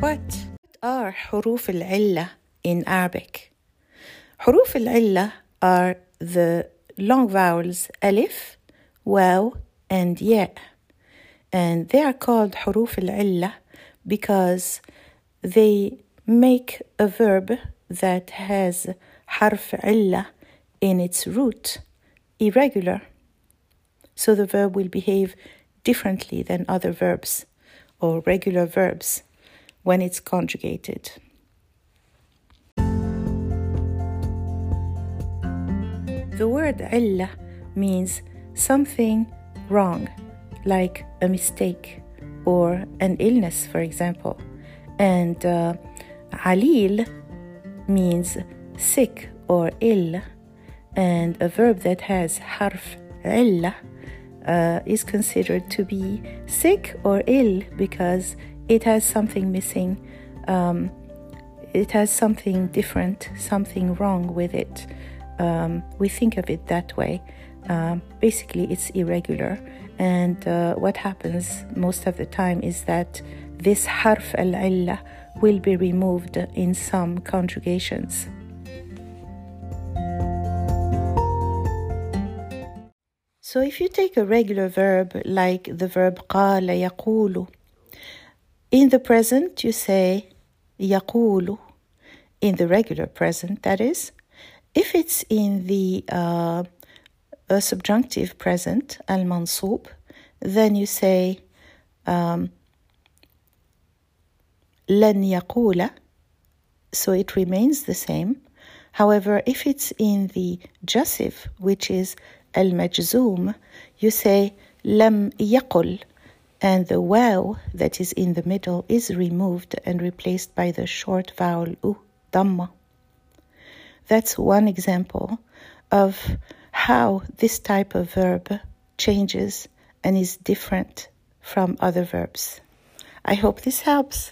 What are حروف العلة in Arabic? حروف العلة are the long vowels ألف, واو, and ياء. And they are called حروف العلة because they make a verb that has حرف علة in its root irregular. So the verb will behave differently than other verbs or regular verbs when it's conjugated. The word illa means something wrong, like a mistake or an illness, for example. And uh, alil means sick or ill, and a verb that has harf illa uh, is considered to be sick or ill because it has something missing. Um, it has something different, something wrong with it. Um, we think of it that way. Um, basically, it's irregular. And uh, what happens most of the time is that this harf al illa will be removed in some conjugations. So if you take a regular verb like the verb قال يقول in the present, you say يقول. In the regular present, that is. If it's in the uh, subjunctive present, al mansub, then you say um, لن يقول. So it remains the same. However, if it's in the jussive, which is al majzum, you say لم يقل and the waw that is in the middle is removed and replaced by the short vowel u, dhamma. That's one example of how this type of verb changes and is different from other verbs. I hope this helps.